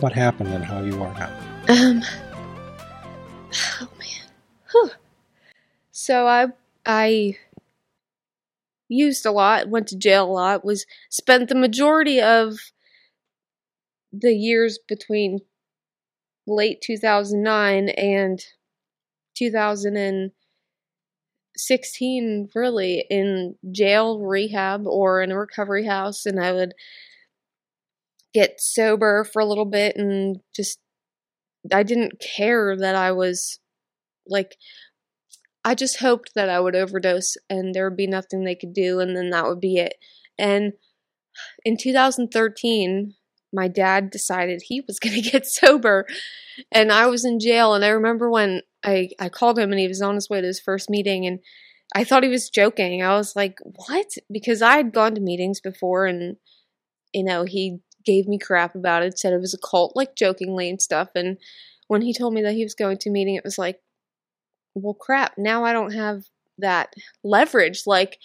what happened and how you are now. Um. Oh man. So I I used a lot, went to jail a lot, was spent the majority of the years between late 2009 and 2016 really in jail rehab or in a recovery house and I would get sober for a little bit and just I didn't care that I was like I just hoped that I would overdose and there would be nothing they could do and then that would be it. And in 2013, my dad decided he was going to get sober and I was in jail and I remember when I I called him and he was on his way to his first meeting and I thought he was joking. I was like, "What?" Because I had gone to meetings before and you know, he gave me crap about it, said it was a cult like jokingly and stuff and when he told me that he was going to a meeting, it was like, well, crap, now I don't have that leverage. Like,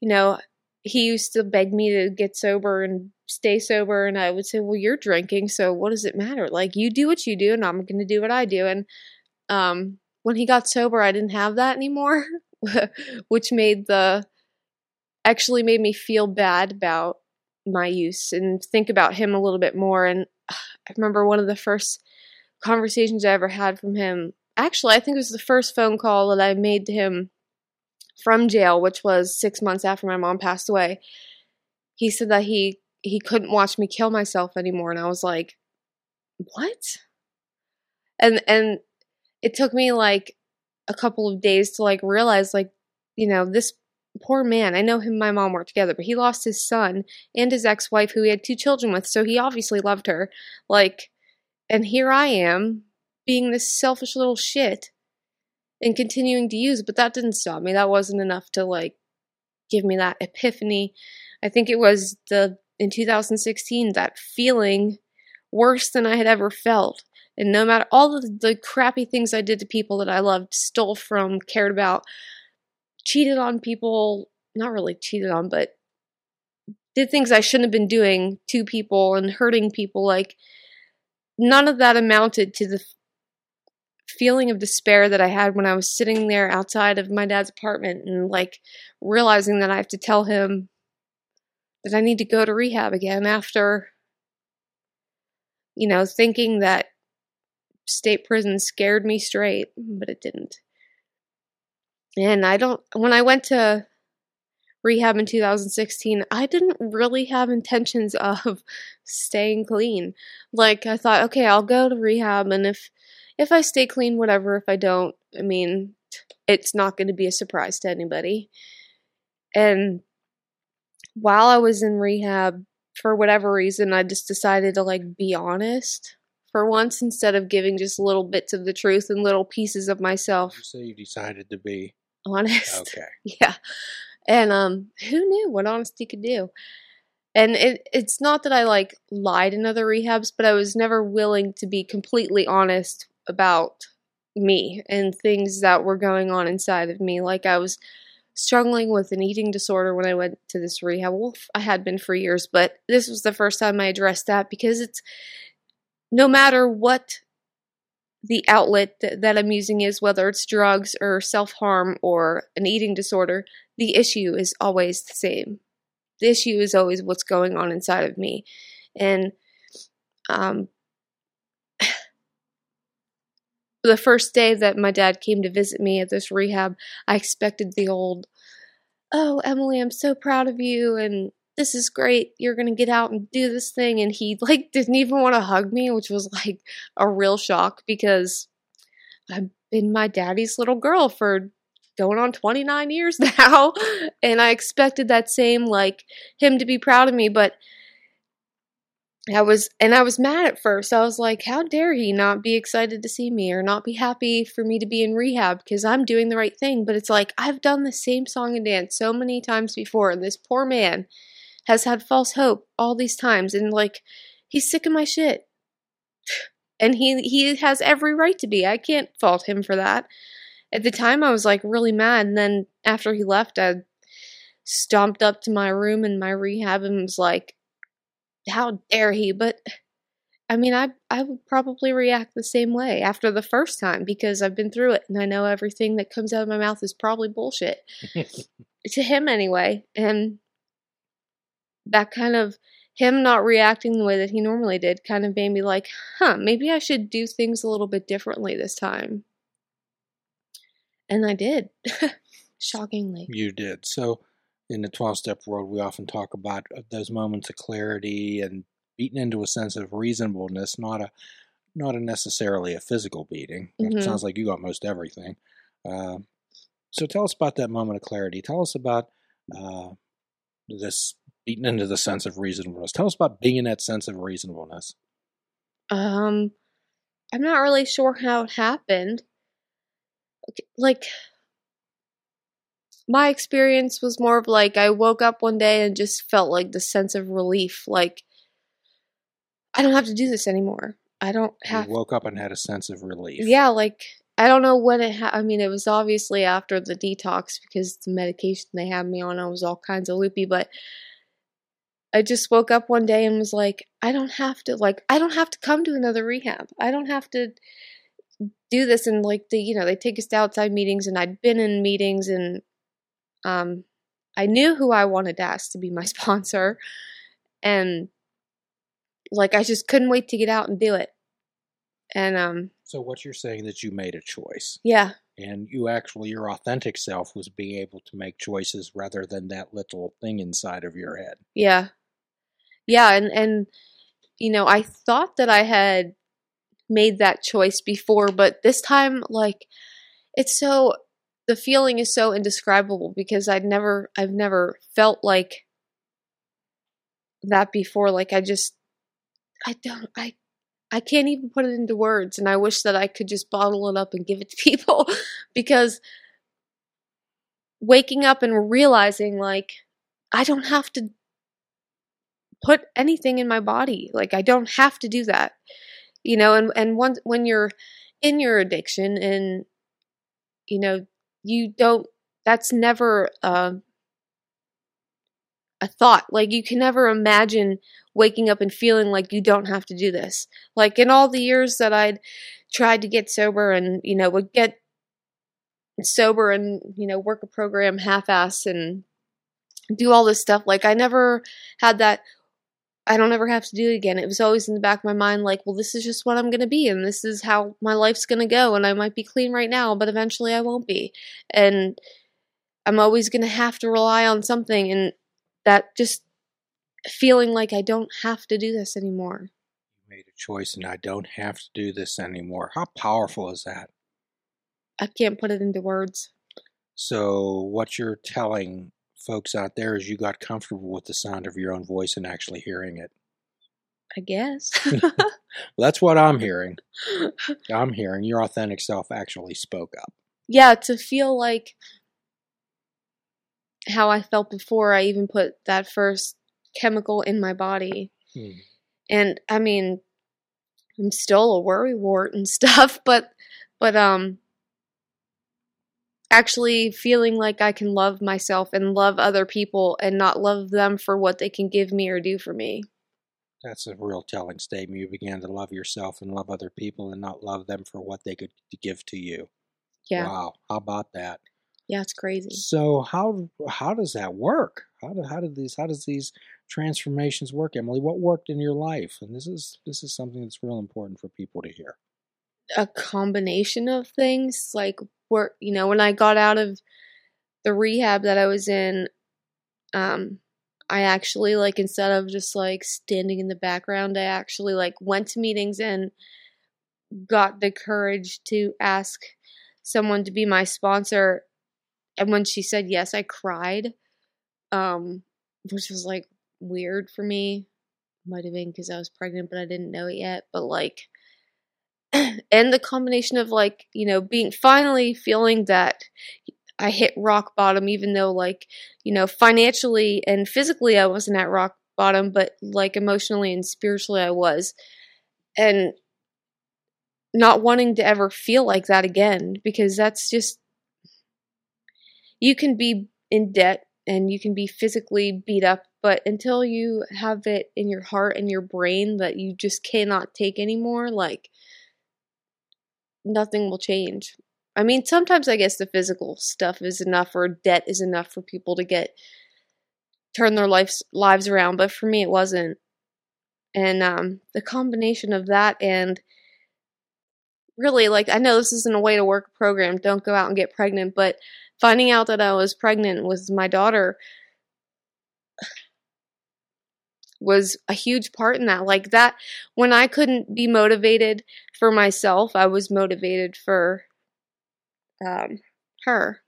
you know, he used to beg me to get sober and stay sober, and I would say, well, you're drinking, so what does it matter? Like, you do what you do, and I'm going to do what I do. And um, when he got sober, I didn't have that anymore, which made the actually made me feel bad about my use and think about him a little bit more. And uh, I remember one of the first conversations I ever had from him. Actually, I think it was the first phone call that I made to him from jail, which was six months after my mom passed away. He said that he he couldn't watch me kill myself anymore, and I was like, "What?" And and it took me like a couple of days to like realize, like, you know, this poor man. I know him and my mom worked together, but he lost his son and his ex-wife, who he had two children with, so he obviously loved her. Like, and here I am being this selfish little shit and continuing to use, but that didn't stop me. That wasn't enough to like give me that epiphany. I think it was the in 2016 that feeling worse than I had ever felt. And no matter all of the crappy things I did to people that I loved, stole from, cared about, cheated on people, not really cheated on, but did things I shouldn't have been doing to people and hurting people like none of that amounted to the feeling of despair that I had when I was sitting there outside of my dad's apartment and like realizing that I have to tell him that I need to go to rehab again after, you know, thinking that state prison scared me straight, but it didn't. And I don't, when I went to rehab in 2016, I didn't really have intentions of staying clean. Like I thought, okay, I'll go to rehab and if if I stay clean, whatever. If I don't, I mean, it's not going to be a surprise to anybody. And while I was in rehab, for whatever reason, I just decided to like be honest for once instead of giving just little bits of the truth and little pieces of myself. Say you decided to be honest. okay. Yeah. And um who knew what honesty could do? And it it's not that I like lied in other rehabs, but I was never willing to be completely honest about me and things that were going on inside of me. Like I was struggling with an eating disorder when I went to this rehab. Well, I had been for years, but this was the first time I addressed that because it's no matter what the outlet that, I'm using is, whether it's drugs or self harm or an eating disorder, the issue is always the same. The issue is always what's going on inside of me. And um, the first day that my dad came to visit me at this rehab, I expected the old, oh, Emily, I'm so proud of you. And this is great. You're going to get out and do this thing. And he like didn't even want to hug me, which was like a real shock because I've been my daddy's little girl for going on 29 years now. And I expected that same, like, him to be proud of me. But I was, and I was mad at first. I was like, how dare he not be excited to see me or not be happy for me to be in rehab because I'm doing the right thing. But it's like, I've done the same song and dance so many times before. And this poor man has had false hope all these times. And like, he's sick of my shit. And he, he has every right to be. I can't fault him for that at the time I was like really mad and then after he left I stomped up to my room in my rehab and was like how dare he but I mean, I I would probably react the same way after the first time because I've been through it and I know everything that comes out of my mouth is probably bullshit to him anyway. And that kind of him not reacting the way that he normally did kind of made me like, huh, maybe I should do things a little bit differently this time. And I did, shockingly. You did. So, in the 12 step world, we often talk about uh, those moments of clarity and beaten into a sense of reasonableness, not a not a necessarily a physical beating. Mhm. It sounds like you got most everything. Uh, so tell us about that moment of clarity. Tell us about uh, this beaten into the sense of reasonableness. Tell us about being in that sense of reasonableness. Um, I'm not really sure how it happened. Like, my experience was more of like I woke up one day and just felt like the sense of relief. Like, I don't have to do this anymore. I don't have. You woke up and had a sense of relief. Yeah, like I don't know when it. Ha- I mean, it was obviously after the detox because the medication they had me on, I was all kinds of loopy. But I just woke up one day and was like, I don't have to. Like, I don't have to come to another rehab. I don't have to do this. And like the, you know, they take us to outside meetings, and I'd been in meetings, and um, I knew who I wanted to ask to be my sponsor, and like I just couldn't wait to get out and do it. And um, So what you're saying that you made a choice, yeah. and you actually your authentic self was being able to make choices rather than that little thing inside of your head. Yeah. Yeah, and and you know, I thought that I had made that choice before, but this time like it's so the feeling is so indescribable because I'd never I've never felt like that before. Like I just I don't I I can't even put it into words and I wish that I could just bottle it up and give it to people because waking up and realizing like I don't have to put anything in my body. Like I don't have to do that. You know, and and once when you're in your addiction and you know, you don't that's never uh, a thought. Like you can never imagine waking up and feeling like you don't have to do this. Like in all the years that I'd tried to get sober and, you know, would get sober and, you know, work a program half ass and do all this stuff, like I never had that I don't ever have to do it again. It was always in the back of my mind, like, well, this is just what I'm going to be, and this is how my life's going to go, and I might be clean right now, but eventually I won't be. And I'm always going to have to rely on something, and that just feeling like I don't have to do this anymore. You made a choice, and I don't have to do this anymore. How powerful is that? I can't put it into words. So what you're telling folks out there is you got comfortable with the sound of your own voice and actually hearing it. I guess. well, That's what I'm hearing. I'm hearing your authentic self actually spoke up. yeah, to feel like how I felt before I even put that first chemical in my body. Hmm. and I mean, I'm still a worrywart and stuff, but but um, actually feeling like I can love myself and love other people and not love them for what they can give me or do for me. That's a real telling statement. You began to love yourself and love other people and not love them for what they could give to you. Yeah, Wow. How about that? yeah, it's crazy. So how how does that work? How do how did these how does these transformations work, Emily? What worked in your life? And this is this is something that's real important for people to hear. A combination of things, like work. You know, when I got out of the rehab that I was in, um, I actually like instead of just like standing in the background, I actually like went to meetings and got the courage to ask someone to be my sponsor. And when she said yes, I cried, um, which was like weird for me. Might have been because I was pregnant, but I didn't know it yet. But like, and the combination of like, you know, being finally feeling that I hit rock bottom, even though like, you know, financially and physically I wasn't at rock bottom, but like emotionally and spiritually I was. And not wanting to ever feel like that again because that's just you can be in debt and you can be physically beat up but until you have it in your heart and your brain that you just cannot take anymore, like nothing will change. I mean, sometimes I guess the physical stuff is enough or debt is enough for people to get turn their lives lives around, but for me it wasn't. And um, the combination of that and really like I know this isn't a way to work a program, don't go out and get pregnant, but finding out that I was pregnant with my daughter was a huge part in that. Like that when I couldn't be motivated for myself, I was motivated for um, her.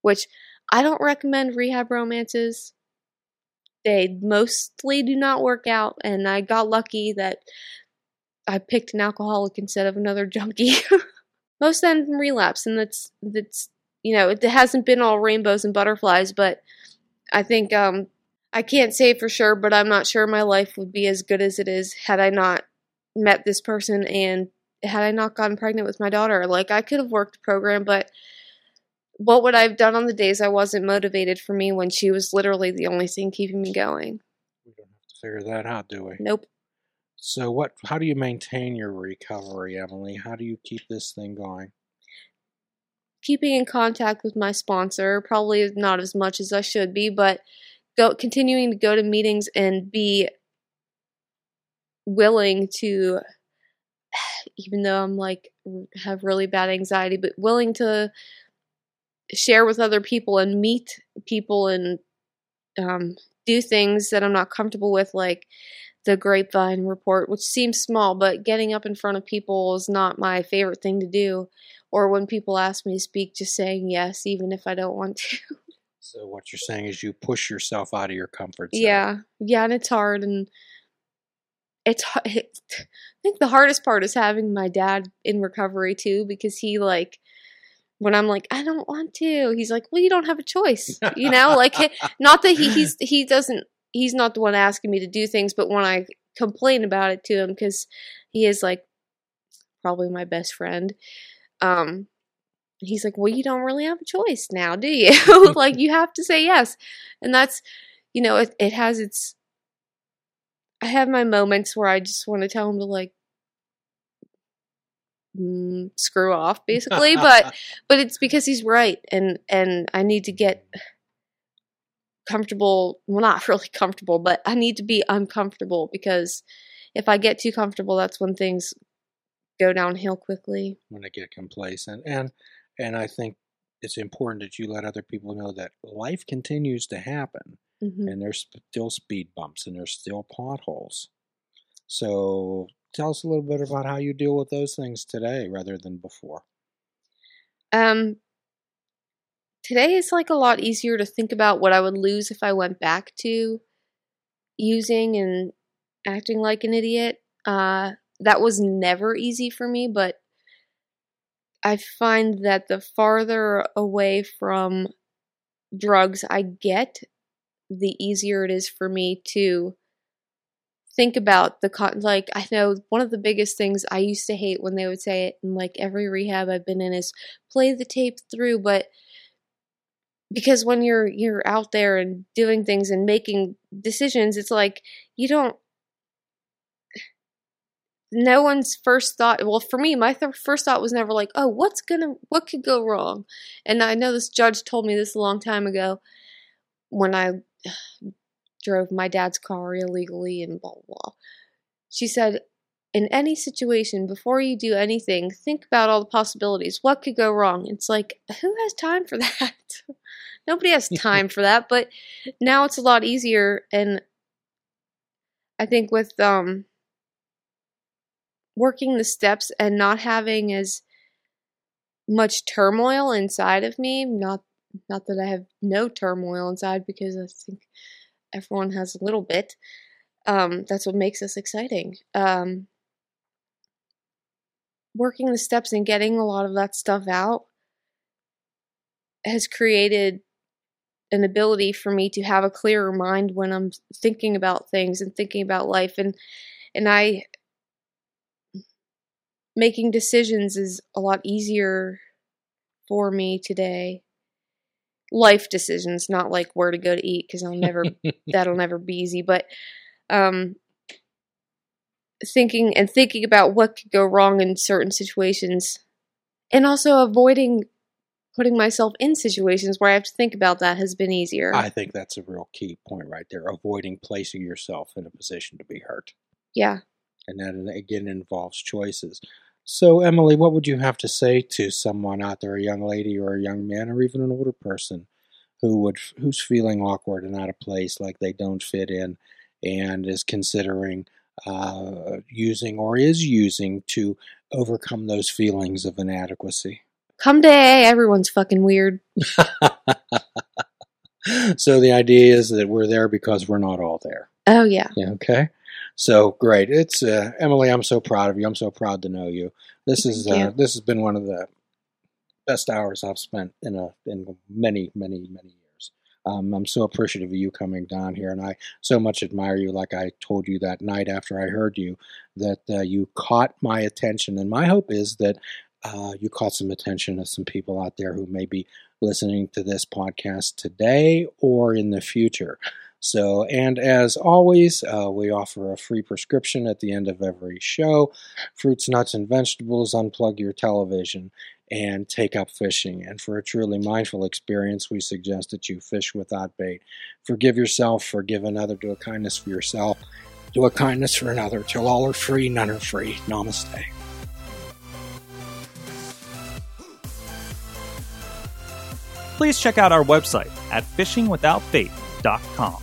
Which I don't recommend rehab romances. They mostly do not work out, and I got lucky that I picked an alcoholic instead of another junkie. Most end in relapse, and that's that's you know it hasn't been all rainbows and butterflies, but I think um, I can't say for sure, but I'm not sure my life would be as good as it is had I not met this person and had I not gotten pregnant with my daughter. Like I could have worked the program, but what would I have done on the days I wasn't motivated for me when she was literally the only thing keeping me going? We don't have to figure that out, do we? Nope. So what how do you maintain your recovery, Emily? How do you keep this thing going? Keeping in contact with my sponsor, probably not as much as I should be, but go continuing to go to meetings and be willing to even though I'm like have really bad anxiety, but willing to share with other people and meet people and um, do things that I'm not comfortable with, like the grapevine report, which seems small, but getting up in front of people is not my favorite thing to do. Or when people ask me to speak, just saying yes, even if I don't want to. So what you're saying is you push yourself out of your comfort zone. Yeah, yeah, and it's hard, and it's. It, I think the hardest part is having my dad in recovery too, because he like when I'm like I don't want to, he's like, well, you don't have a choice, you know, like not that he he's he doesn't he's not the one asking me to do things, but when I complain about it to him because he is like probably my best friend, um, he's like, well, you don't really have a choice now, do you? like, you have to say yes. And that's, you know, it, it has its, I have my moments where I just want to tell him to like, mm, screw off basically but but it's because he's right and and i need to get comfortable well not really comfortable but i need to be uncomfortable because if i get too comfortable that's when things go downhill quickly when I get complacent. And and I think it's important that you let other people know that life continues to happen hmm and there's still speed bumps and there's still potholes. So tell us a little bit about how you deal with those things today rather than before. Um, today is like a lot easier to think about what I would lose if I went back to using and acting like an idiot. Uh, that was never easy for me, but I find that the farther away from drugs I get, the easier it is for me to think about the con- like I know one of the biggest things I used to hate when they would say it in like every rehab I've been in is play the tape through but because when you're you're out there and doing things and making decisions it's like you don't no one's first thought well for me my th- first thought was never like oh what's gonna what could go wrong? And i know this judge told me this a long time ago. When i drove my dad's car illegally and blah blah blah she said in any situation before you do anything think about all the possibilities. What could go wrong? It's like who has time for that? Nobody has time for that but now it's a lot easier and i think with um working the steps and not having as much turmoil inside of me not not that i have no turmoil inside because i think everyone has a little bit um that's what makes us exciting. Um working the steps and getting a lot of that stuff out has created an ability for me to have a clearer mind when i'm thinking about things and thinking about life. And and i making decisions is a lot easier for me today. life decisions, not like where to go to eat because I'll never that'll never be easy. But um, thinking and thinking about what could go wrong in certain situations, and also avoiding putting myself in situations where I have to think about that has been easier. I think that's a real key point right there. Avoiding placing yourself in a position to be hurt. yeah. And that again involves choices. So, Emily, what would you have to say to someone out there, a young lady or a young man, or even an older person, who would who's feeling awkward and out of place, like they don't fit in, and is considering uh, using or is using to overcome those feelings of inadequacy? Come to AA, everyone's fucking weird. so the idea is that we're there because we're not all there. Oh yeah. Yeah, okay. So great. It's uh, Emily. I'm so proud of you. I'm so proud to know you. This is uh, this has been one of the best hours I've spent in a in many many many years. Um, I'm so appreciative of you coming down here, and I so much admire you. Like I told you that night after I heard you, that uh, you caught my attention, and my hope is that uh, you caught some attention of some people out there who may be listening to this podcast today or in the future. So, and as always, uh, we offer a free prescription at the end of every show fruits, nuts, and vegetables. Unplug your television and take up fishing. And for a truly mindful experience, we suggest that you fish without bait. Forgive yourself, forgive another, do a kindness for yourself, do a kindness for another. Till all are free, none are free. Namaste. please check out our website at fishingwithoutbait.com,